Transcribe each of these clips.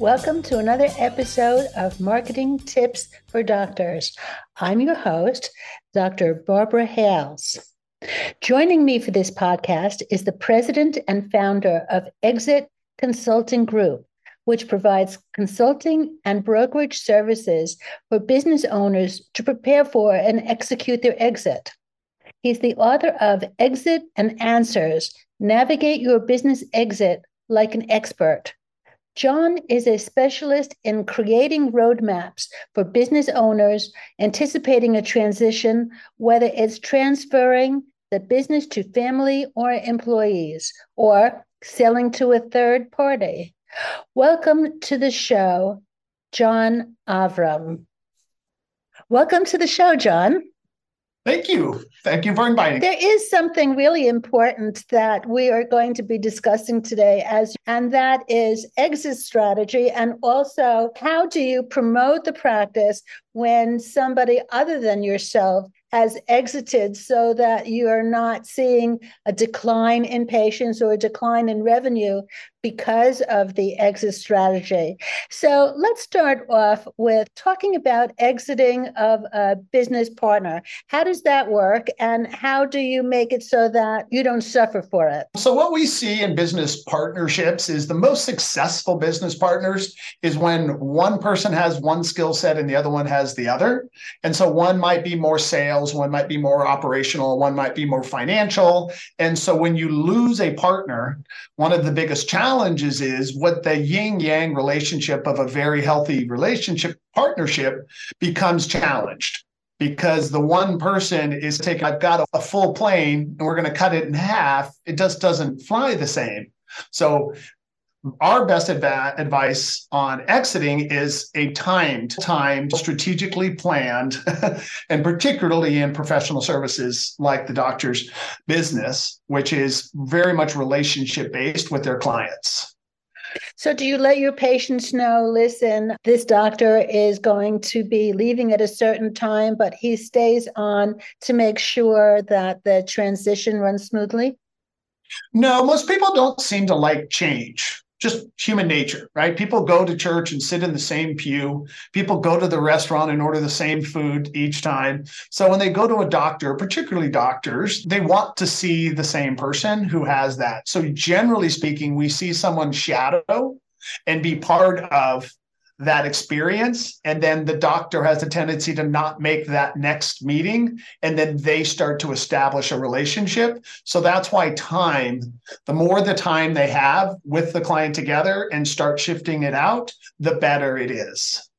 Welcome to another episode of Marketing Tips for Doctors. I'm your host, Dr. Barbara Hales. Joining me for this podcast is the president and founder of Exit Consulting Group, which provides consulting and brokerage services for business owners to prepare for and execute their exit. He's the author of Exit and Answers Navigate Your Business Exit Like an Expert John is a specialist in creating roadmaps for business owners anticipating a transition, whether it's transferring the business to family or employees or selling to a third party. Welcome to the show, John Avram. Welcome to the show, John. Thank you. Thank you for inviting. There is something really important that we are going to be discussing today as and that is exit strategy and also how do you promote the practice when somebody other than yourself has exited so that you are not seeing a decline in patients or a decline in revenue because of the exit strategy. So let's start off with talking about exiting of a business partner. How does that work and how do you make it so that you don't suffer for it? So what we see in business partnerships is the most successful business partners is when one person has one skill set and the other one has the other. And so one might be more sales, one might be more operational, one might be more financial. And so when you lose a partner, one of the biggest challenges challenges is what the yin yang relationship of a very healthy relationship partnership becomes challenged because the one person is taking, I've got a, a full plane and we're going to cut it in half. It just doesn't fly the same. So our best advice on exiting is a timed, timed, strategically planned, and particularly in professional services like the doctor's business, which is very much relationship based with their clients. So, do you let your patients know, listen, this doctor is going to be leaving at a certain time, but he stays on to make sure that the transition runs smoothly? No, most people don't seem to like change just human nature, right? People go to church and sit in the same pew. People go to the restaurant and order the same food each time. So when they go to a doctor, particularly doctors, they want to see the same person who has that. So generally speaking, we see someone shadow and be part of that experience and then the doctor has a tendency to not make that next meeting and then they start to establish a relationship. So that's why time the more the time they have with the client together and start shifting it out the better it is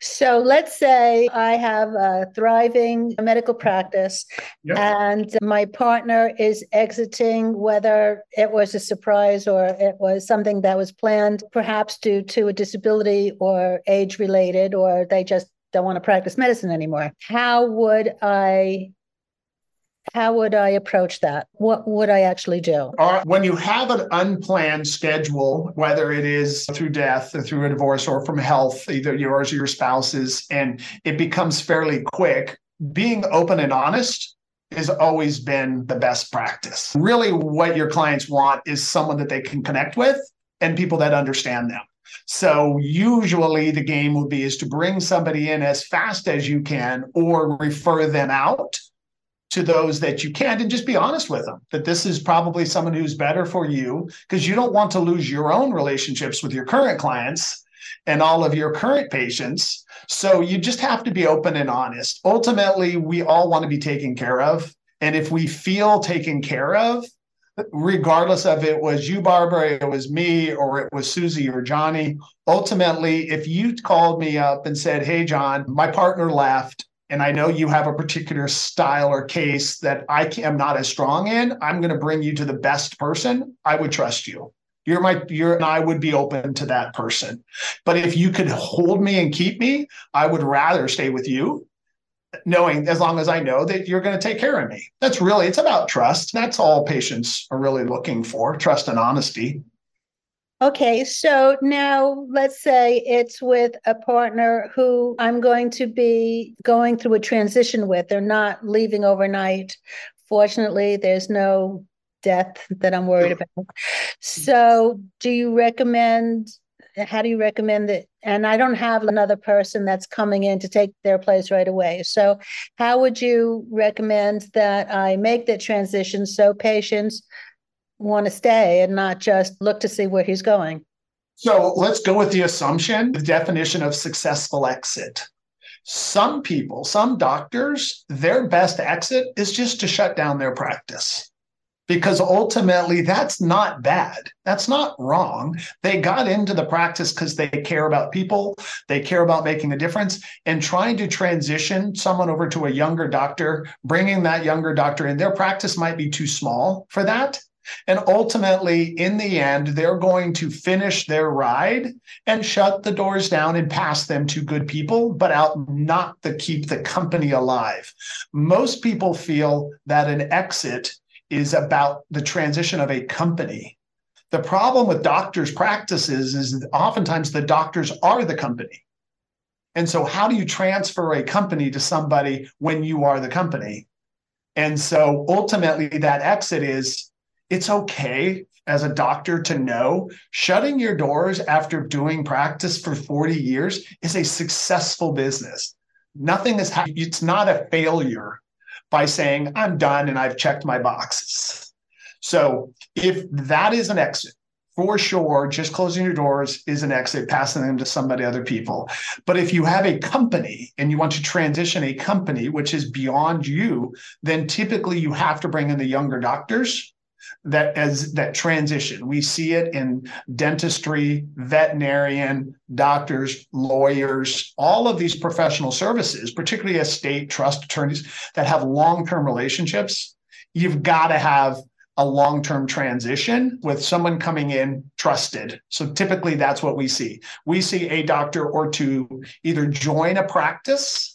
so let's say I have a thriving medical practice yep. and my partner is exiting, whether it was a surprise or it was something that was planned, perhaps due to a disability or age related, or they just don't want to practice medicine anymore. How would I how would I approach that? What would I actually do? When you have an unplanned schedule, whether it is through death or through a divorce or from health, either yours or your spouse's, and it becomes fairly quick, being open and honest has always been the best practice. Really, what your clients want is someone that they can connect with and people that understand them. So usually the game would be is to bring somebody in as fast as you can or refer them out to those that you can't and just be honest with them that this is probably someone who's better for you because you don't want to lose your own relationships with your current clients and all of your current patients. So you just have to be open and honest. Ultimately, we all want to be taken care of. And if we feel taken care of, regardless of it was you, Barbara, it was me, or it was Susie or Johnny, ultimately, if you called me up and said, Hey, John, my partner left and I know you have a particular style or case that I am not as strong in, I'm going to bring you to the best person. I would trust you. you're my you're and I would be open to that person. But if you could hold me and keep me, I would rather stay with you knowing as long as I know that you're going to take care of me. That's really it's about trust. That's all patients are really looking for, trust and honesty. Okay, so now let's say it's with a partner who I'm going to be going through a transition with. They're not leaving overnight. Fortunately, there's no death that I'm worried about. So, do you recommend? How do you recommend that? And I don't have another person that's coming in to take their place right away. So, how would you recommend that I make the transition so patients want to stay and not just look to see where he's going? So, let's go with the assumption, the definition of successful exit. Some people, some doctors, their best exit is just to shut down their practice because ultimately that's not bad. That's not wrong. They got into the practice because they care about people, they care about making a difference, and trying to transition someone over to a younger doctor, bringing that younger doctor in, their practice might be too small for that. And ultimately, in the end, they're going to finish their ride and shut the doors down and pass them to good people, but out not to keep the company alive. Most people feel that an exit is about the transition of a company. The problem with doctors' practices is oftentimes the doctors are the company. And so, how do you transfer a company to somebody when you are the company? And so, ultimately, that exit is it's okay as a doctor to know shutting your doors after doing practice for 40 years is a successful business. Nothing is, it's not a failure by saying, I'm done and I've checked my boxes. So if that is an exit, for sure, just closing your doors is an exit, passing them to somebody, other people. But if you have a company and you want to transition a company, which is beyond you, then typically you have to bring in the younger doctors that as that transition. We see it in dentistry, veterinarian, doctors, lawyers, all of these professional services, particularly estate trust attorneys that have long-term relationships. You've got to have a long-term transition with someone coming in trusted. So typically that's what we see. We see a doctor or two either join a practice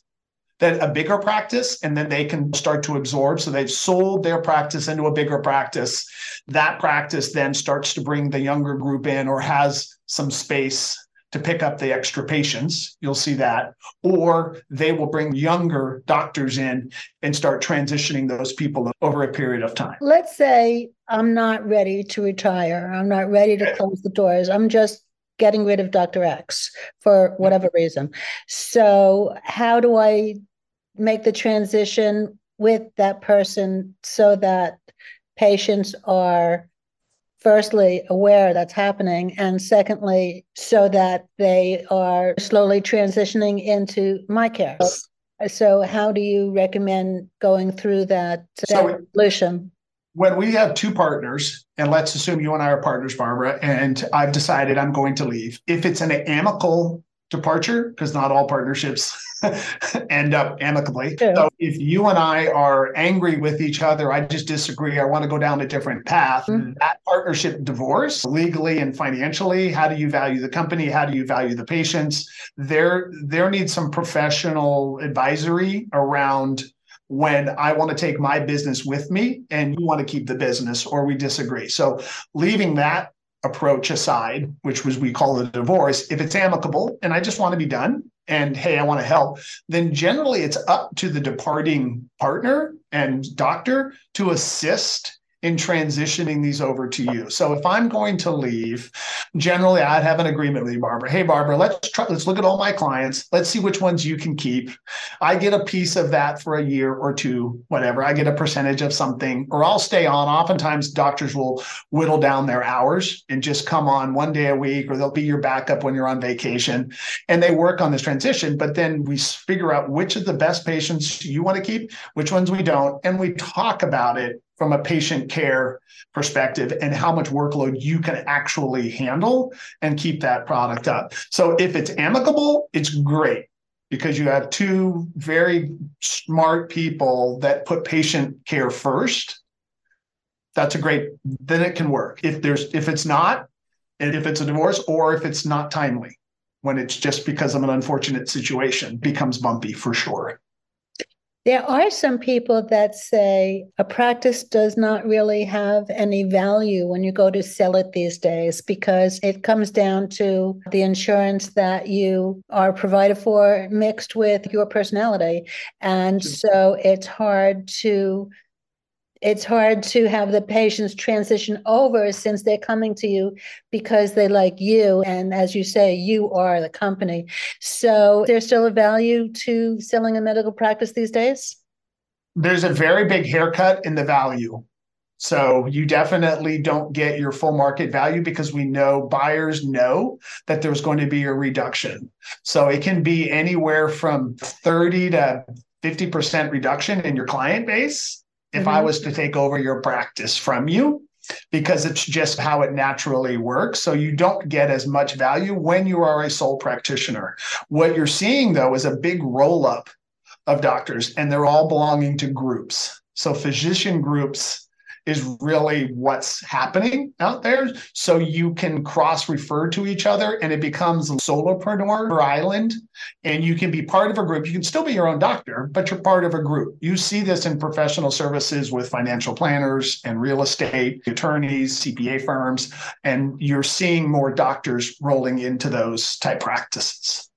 that a bigger practice and then they can start to absorb. So they've sold their practice into a bigger practice. That practice then starts to bring the younger group in or has some space to pick up the extra patients. You'll see that. Or they will bring younger doctors in and start transitioning those people over a period of time. Let's say i'm not ready to retire. I'm not ready to close the doors. I'm just getting rid of Dr. X for whatever reason. So, how do I make the transition with that person so that patients are firstly aware that's happening and secondly so that they are slowly transitioning into my care so how do you recommend going through that, that so evolution when we have two partners, and let's assume you and I are partners, Barbara, and I've decided I'm going to leave. If it's an amicable departure, because not all partnerships end up amicably. Yeah. So if you and I are angry with each other, I just disagree, I want to go down a different path, mm-hmm. that partnership divorce, legally and financially, how do you value the company? How do you value the patients? There, there needs some professional advisory around when I want to take my business with me and you want to keep the business or we disagree. So leaving that approach aside, which was we call it a divorce, if it's amicable and I just want to be done and hey, I want to help, then generally it's up to the departing partner and doctor to assist in transitioning these over to you. So if I'm going to leave, generally I'd have an agreement with you, Barbara. Hey, Barbara, let's try, let's look at all my clients. Let's see which ones you can keep. I get a piece of that for a year or two, whatever. I get a percentage of something, or I'll stay on. Oftentimes, doctors will whittle down their hours and just come on one day a week, or they'll be your backup when you're on vacation. And they work on this transition. But then we figure out which of the best patients you want to keep, which ones we don't, and we talk about it from a patient care perspective and how much workload you can actually handle and keep that product up. So if it's amicable, it's great because you have two very smart people that put patient care first. That's a great then it can work. If there's if it's not and if it's a divorce or if it's not timely when it's just because of an unfortunate situation becomes bumpy for sure there are some people that say a practice does not really have any value when you go to sell it these days because it comes down to the insurance that you are provided for mixed with your personality. And so it's hard to it's hard to have the patients transition over since they're coming to you because they like you. And as you say you are the company. So there's still a value to selling a medical practice these days? There's a very big haircut in the value. So you definitely don't get your full market value because we know buyers know that there's going to be a reduction. So it can be anywhere from 30 to 50% reduction in your client base if mm-hmm. I was to take over your practice from you because it's just how it naturally works. So you don't get as much value when you are a sole practitioner. What you're seeing though is a big roll up of doctors and they're all belonging to groups. So physician groups is really what's happening out there. So you can cross refer to each other and it becomes a solopreneur island. And you can be part of a group. You can still be your own doctor, but you're part of a group. You see this in professional services with financial planners and real estate attorneys, CPA firms, and you're seeing more doctors rolling into those type practices.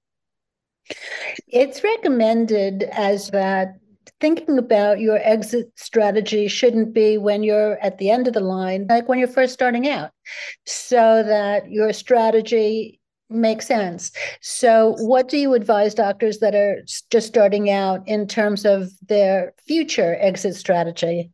It's recommended as that thinking about your exit strategy shouldn't be when you're at the end of the line, like when you're first starting out, so that your strategy makes sense. So, what do you advise doctors that are just starting out in terms of their future exit strategy?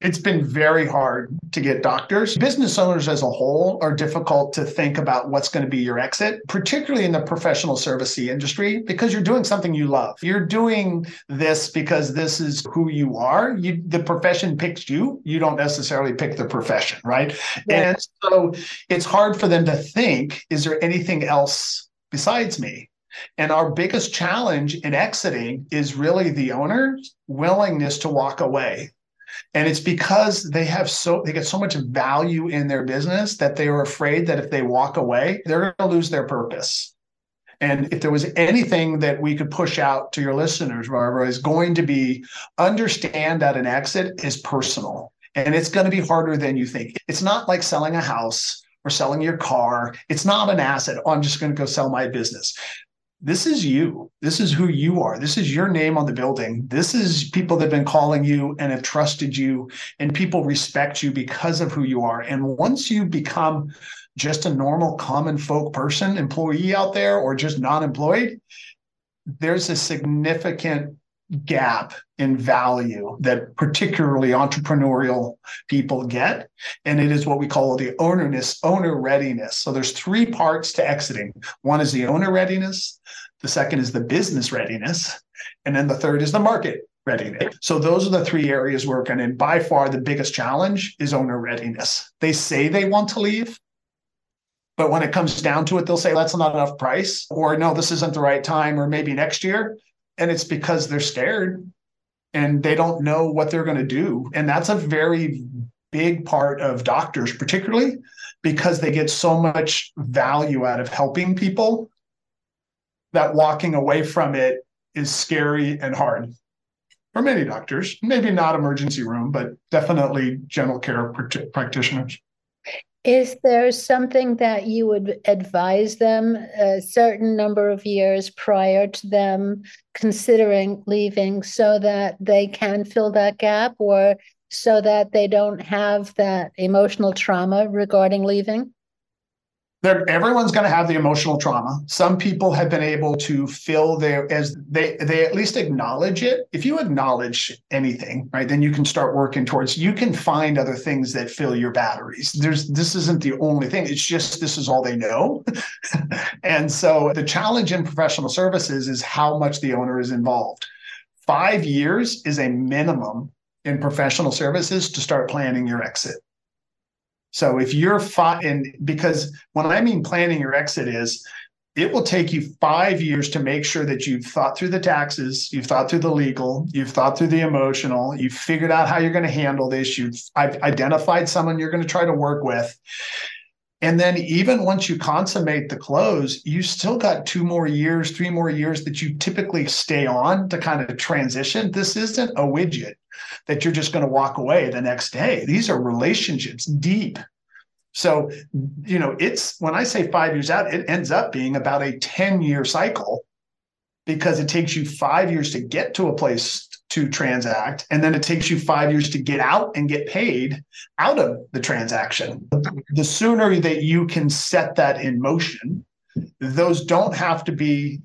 It's been very hard to get doctors. Business owners as a whole are difficult to think about what's going to be your exit, particularly in the professional service industry, because you're doing something you love. You're doing this because this is who you are. You, the profession picks you. You don't necessarily pick the profession, right? Yeah. And so it's hard for them to think, is there anything else besides me? And our biggest challenge in exiting is really the owner's willingness to walk away and it's because they have so they get so much value in their business that they are afraid that if they walk away they're going to lose their purpose. And if there was anything that we could push out to your listeners barbara is going to be understand that an exit is personal and it's going to be harder than you think. It's not like selling a house or selling your car. It's not an asset oh i'm just going to go sell my business this is you. This is who you are. This is your name on the building. This is people that have been calling you and have trusted you, and people respect you because of who you are. And once you become just a normal, common folk person, employee out there, or just non employed, there's a significant gap in value that particularly entrepreneurial people get. And it is what we call the ownerness owner readiness so there's three parts to exiting. One is the owner readiness the second is the business readiness and then the third is the market readiness. So those are the three areas working and by far the biggest challenge is owner readiness they say they want to leave but when it comes down to it they'll say that's not enough price or no this isn't the right time or maybe next year and it's because they're scared and they don't know what they're going to do. And that's a very big part of doctors particularly because they get so much value out of helping people that walking away from it is scary and hard for many doctors. Maybe not emergency room but definitely general care practitioners is there something that you would advise them a certain number of years prior to them considering leaving so that they can fill that gap or so that they don't have that emotional trauma regarding leaving? They're, everyone's going to have the emotional trauma. Some people have been able to fill their as they they at least acknowledge it. If you acknowledge anything, right, then you can start working towards. You can find other things that fill your batteries. There's this isn't the only thing. It's just this is all they know. and so the challenge in professional services is how much the owner is involved. Five years is a minimum in professional services to start planning your exit. So if you're five, and because when I mean planning your exit is, it will take you five years to make sure that you've thought through the taxes, you've thought through the legal, you've thought through the emotional, you've figured out how you're going to handle this, you've identified someone you're going to try to work with. And then even once you consummate the close, you still got two more years, three more years that you typically stay on to kind of transition. This isn't a widget that you're just going to walk away the next day. These are relationships deep. So, you know, it's when I say five years out, it ends up being about a 10 year cycle because it takes you five years to get to a place to transact. And then it takes you five years to get out and get paid out of the transaction. The sooner that you can set that in motion, those don't have to be,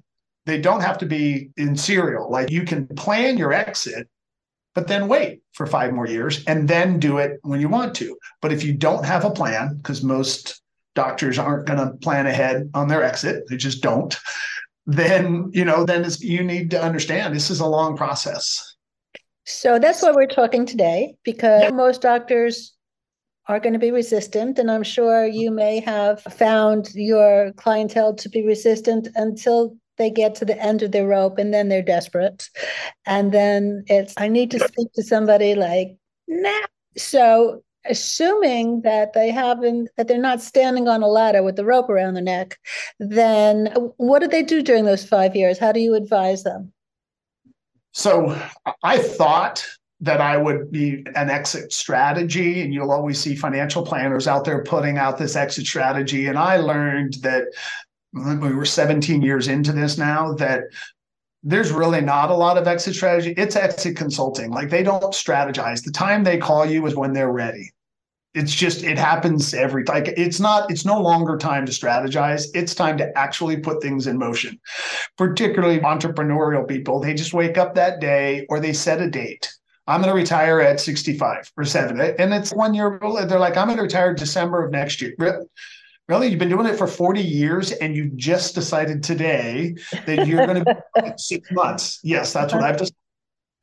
they don't have to be in serial. Like you can plan your exit, but then wait for five more years and then do it when you want to. But if you don't have a plan, because most doctors aren't going to plan ahead on their exit, they just don't then you know then you need to understand this is a long process so that's why we're talking today, because yeah. most doctors are going to be resistant. And I'm sure you may have found your clientele to be resistant until they get to the end of their rope and then they're desperate. And then it's, I need to speak to somebody like, nah. So assuming that they haven't that they're not standing on a ladder with the rope around their neck then what do they do during those five years how do you advise them so I thought that I would be an exit strategy, and you'll always see financial planners out there putting out this exit strategy. And I learned that we were 17 years into this now that there's really not a lot of exit strategy. It's exit consulting. Like they don't strategize. The time they call you is when they're ready it's just it happens every like it's not it's no longer time to strategize it's time to actually put things in motion particularly entrepreneurial people they just wake up that day or they set a date i'm going to retire at 65 or 70 and it's one year they're like i'm going to retire december of next year really you've been doing it for 40 years and you just decided today that you're going to be six months yes that's what uh-huh. i've just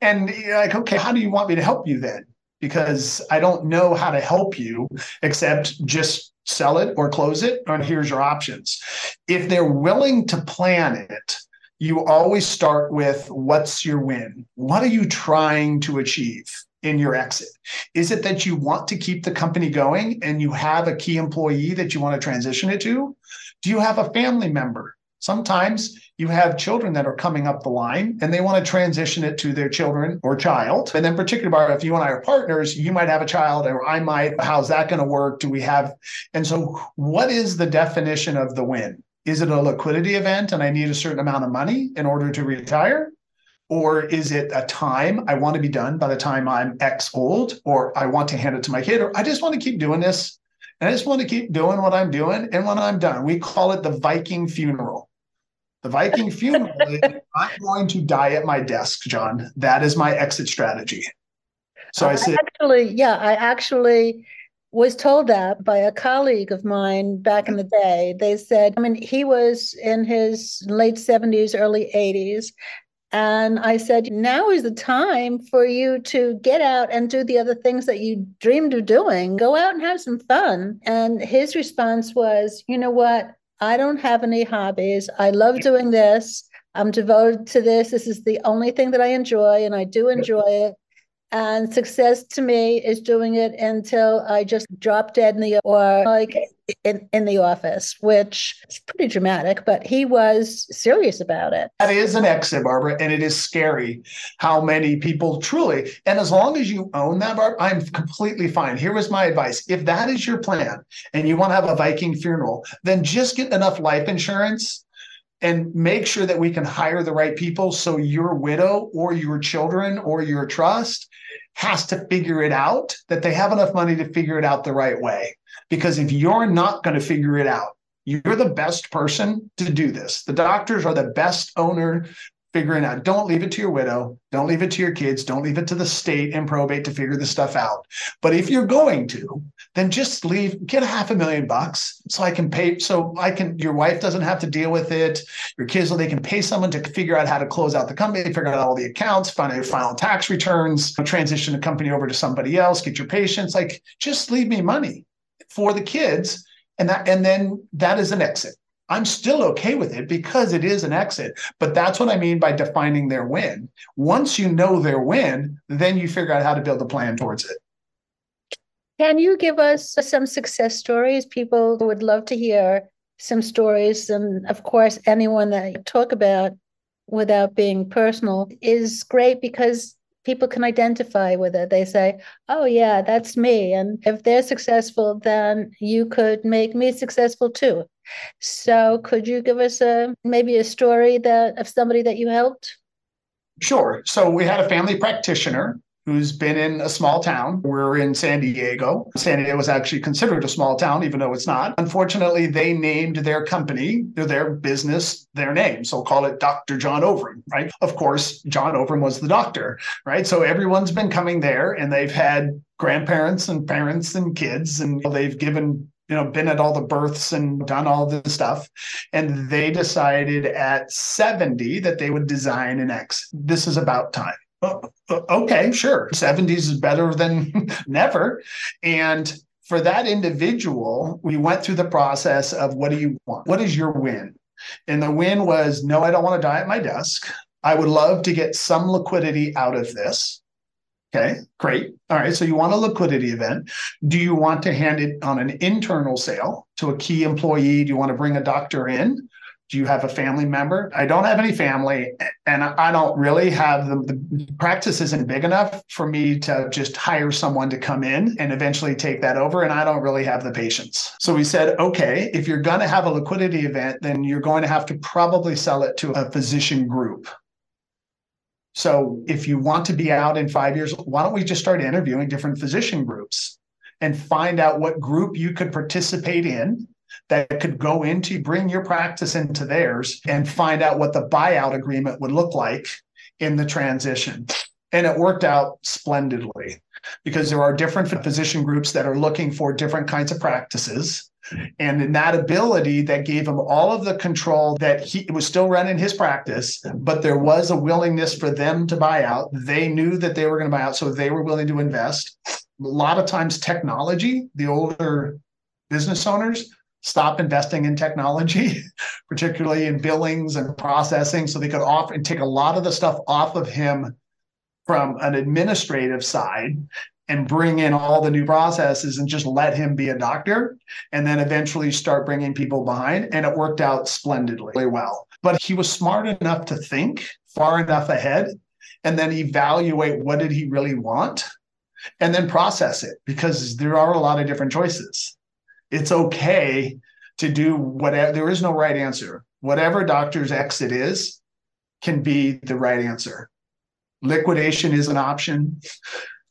and you're like okay how do you want me to help you then because I don't know how to help you except just sell it or close it, and here's your options. If they're willing to plan it, you always start with what's your win? What are you trying to achieve? In your exit? Is it that you want to keep the company going and you have a key employee that you want to transition it to? Do you have a family member? Sometimes you have children that are coming up the line and they want to transition it to their children or child. And then, particularly, if you and I are partners, you might have a child or I might. How's that going to work? Do we have? And so, what is the definition of the win? Is it a liquidity event and I need a certain amount of money in order to retire? Or is it a time I want to be done by the time I'm X old, or I want to hand it to my kid, or I just want to keep doing this and I just want to keep doing what I'm doing. And when I'm done, we call it the Viking funeral. The Viking funeral is I'm going to die at my desk, John. That is my exit strategy. So I, I said, actually, yeah, I actually was told that by a colleague of mine back in the day. They said, I mean, he was in his late 70s, early 80s. And I said, now is the time for you to get out and do the other things that you dreamed of doing. Go out and have some fun. And his response was, you know what? I don't have any hobbies. I love doing this. I'm devoted to this. This is the only thing that I enjoy, and I do enjoy it. And success to me is doing it until I just drop dead in the or like in, in the office, which is pretty dramatic, but he was serious about it. That is an exit, Barbara, and it is scary how many people truly, and as long as you own that, Barbara, I'm completely fine. Here was my advice. If that is your plan and you want to have a Viking funeral, then just get enough life insurance and make sure that we can hire the right people so your widow or your children or your trust has to figure it out, that they have enough money to figure it out the right way. Because if you're not going to figure it out, you're the best person to do this. The doctors are the best owner figuring out. Don't leave it to your widow. Don't leave it to your kids. Don't leave it to the state and probate to figure this stuff out. But if you're going to, then just leave, get a half a million bucks so I can pay. So I can, your wife doesn't have to deal with it. Your kids, so they can pay someone to figure out how to close out the company, figure out all the accounts, find your final tax returns, transition the company over to somebody else, get your patients. Like just leave me money for the kids. And that, and then that is an exit. I'm still okay with it because it is an exit. But that's what I mean by defining their win. Once you know their win, then you figure out how to build a plan towards it. Can you give us some success stories? People would love to hear some stories. And of course, anyone that you talk about without being personal is great because people can identify with it. They say, oh, yeah, that's me. And if they're successful, then you could make me successful too. So could you give us a maybe a story that of somebody that you helped? Sure. So we had a family practitioner who's been in a small town. We're in San Diego. San Diego was actually considered a small town, even though it's not. Unfortunately, they named their company, their business, their name. So call it Dr. John Avram, right? Of course, John Avram was the doctor, right? So everyone's been coming there and they've had grandparents and parents and kids, and they've given you know, been at all the births and done all this stuff. And they decided at 70 that they would design an X. This is about time. Uh, uh, okay, sure. 70s is better than never. And for that individual, we went through the process of what do you want? What is your win? And the win was no, I don't want to die at my desk. I would love to get some liquidity out of this. Okay, great. All right. So you want a liquidity event. Do you want to hand it on an internal sale to a key employee? Do you want to bring a doctor in? Do you have a family member? I don't have any family, and I don't really have the, the practice isn't big enough for me to just hire someone to come in and eventually take that over. And I don't really have the patience. So we said, okay, if you're going to have a liquidity event, then you're going to have to probably sell it to a physician group. So if you want to be out in five years, why don't we just start interviewing different physician groups and find out what group you could participate in that could go into bring your practice into theirs and find out what the buyout agreement would look like in the transition. And it worked out splendidly because there are different physician groups that are looking for different kinds of practices. And in that ability, that gave him all of the control that he was still running his practice, but there was a willingness for them to buy out. They knew that they were going to buy out, so they were willing to invest. A lot of times, technology, the older business owners stop investing in technology, particularly in billings and processing, so they could off and take a lot of the stuff off of him from an administrative side and bring in all the new processes and just let him be a doctor and then eventually start bringing people behind. And it worked out splendidly well. But he was smart enough to think far enough ahead and then evaluate what did he really want and then process it because there are a lot of different choices it's okay to do whatever there is no right answer. Whatever doctor's exit is can be the right answer. Liquidation is an option.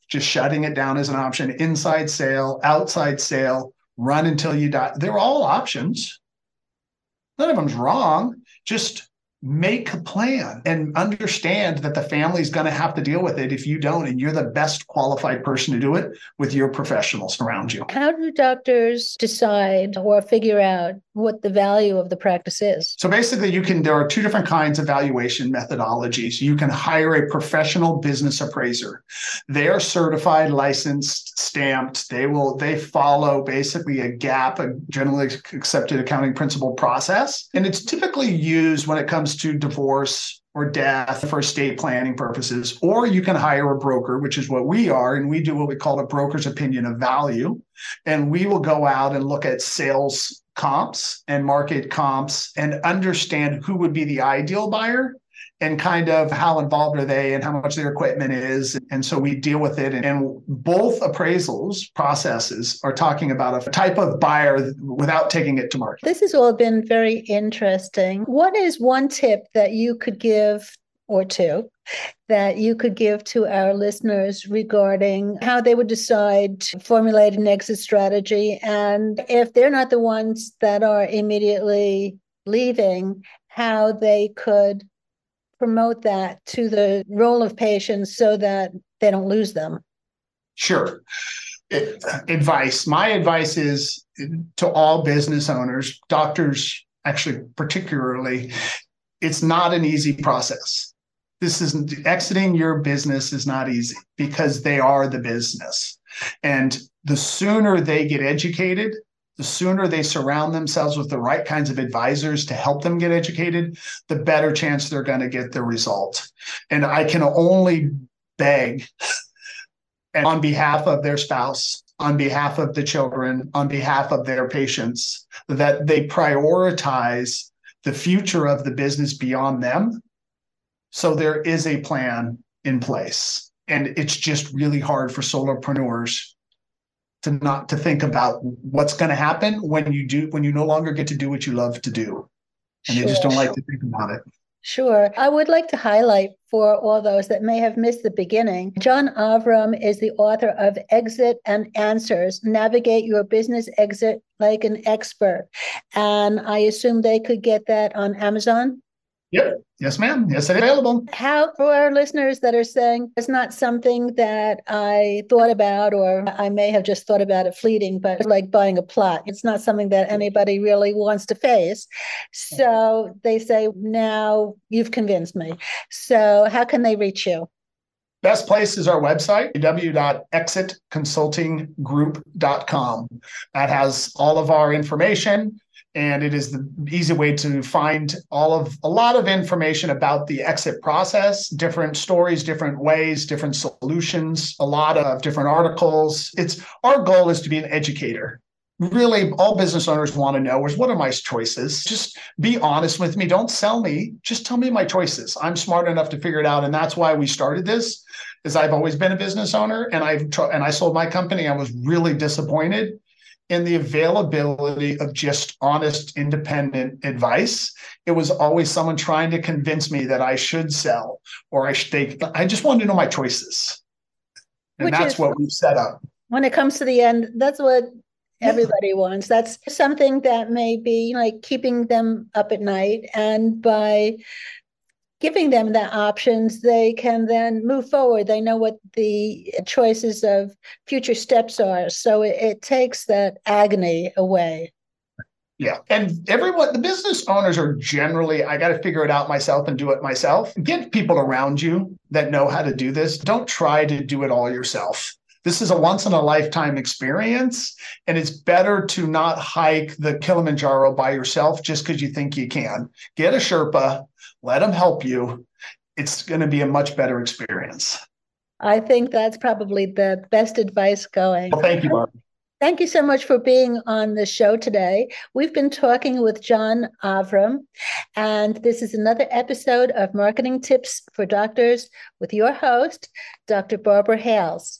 Just shutting it down is an option. Inside sale outside sale run until you die. They're all options. None of them's wrong. Just make a plan and understand that the family is going to have to deal with it if you don't and you're the best qualified person to do it with your professionals around you. How do doctors decide or figure out what the value of the practice is? So basically you can there are two different kinds of valuation methodologies. You can hire a professional business appraiser. They are certified licensed stamped. They will they follow basically a GAAP a generally accepted accounting principle process and it's typically used when it comes to divorce or death for estate planning purposes, or you can hire a broker, which is what we are. And we do what we call a broker's opinion of value. And we will go out and look at sales comps and market comps and understand who would be the ideal buyer and kind of how involved are they and how much their equipment is. And so we deal with it. And both appraisals processes are talking about a type of buyer without taking it to market. This has all been very interesting. What is one tip that you could give or two that you could give to our listeners regarding how they would decide to formulate an exit strategy and if they're not the ones that are immediately leaving how they could promote that to the role of patients so that they don't lose them? Sure. advice. My advice is to all business owners, doctors, actually, particularly, it's not an easy process. This isn't exiting your business is not easy because they are the business. And the sooner they get educated, the sooner they surround themselves with the right kinds of advisors to help them get educated, the better chance they're going to get the result. And I can only beg on behalf of their spouse, on behalf of the children, on behalf of their patients, that they prioritize the future of the business beyond them. So there is a plan in place. And it's just really hard for solopreneurs to not to think about what's going to happen when you do when you no longer get to do what you love to do. And sure. they just don't like to think about it. Sure. I would like to highlight for all those that may have missed the beginning. John Avram is the author of Exit and Answers Navigate Your Business Exit Like an Expert. And I assume they could get that on Amazon. Yep. Yes, ma'am. Yes, it's available. How for our listeners that are saying it's not something that I thought about, or I may have just thought about it fleeting, but like buying a plot, it's not something that anybody really wants to face. So they say, now you've convinced me. So how can they reach you? Best place is our website, www.exitconsultinggroup.com. That has all of our information and it is the easy way to find all of a lot of information about the exit process different stories different ways different solutions a lot of different articles. It's our goal is to be an educator. Really all business owners want to know is what are my choices? Just be honest with me. Don't sell me. Just tell me my choices. I'm smart enough to figure it out and that's why we started this is i've always been a business owner and i've tr- and i sold my company. I was really disappointed in the availability of just honest, independent advice. It was always someone trying to convince me that I should sell or I should. I just wanted to know my choices. And Which that's is, what we've set up. When it comes to the end, that's what everybody wants. That's something that may be like keeping them up at night. And by giving them the options, they can then move forward. They know what the choices of future steps are. So it, it takes that agony away. Yeah. And everyone, the business owners are generally, I got to figure it out myself and do it myself. Get people around you that know how to do this. Don't try to do it all yourself. This is a once in a lifetime experience. And it's better to not hike the Kilimanjaro by yourself just because you think you can. Get a Sherpa, let them help you. It's going to be a much better experience. I think that's probably the best advice going. Well, thank you, Barb. Thank you so much for being on the show today. We've been talking with John Avram, and this is another episode of Marketing Tips for Doctors with your host, Dr. Barbara Hales.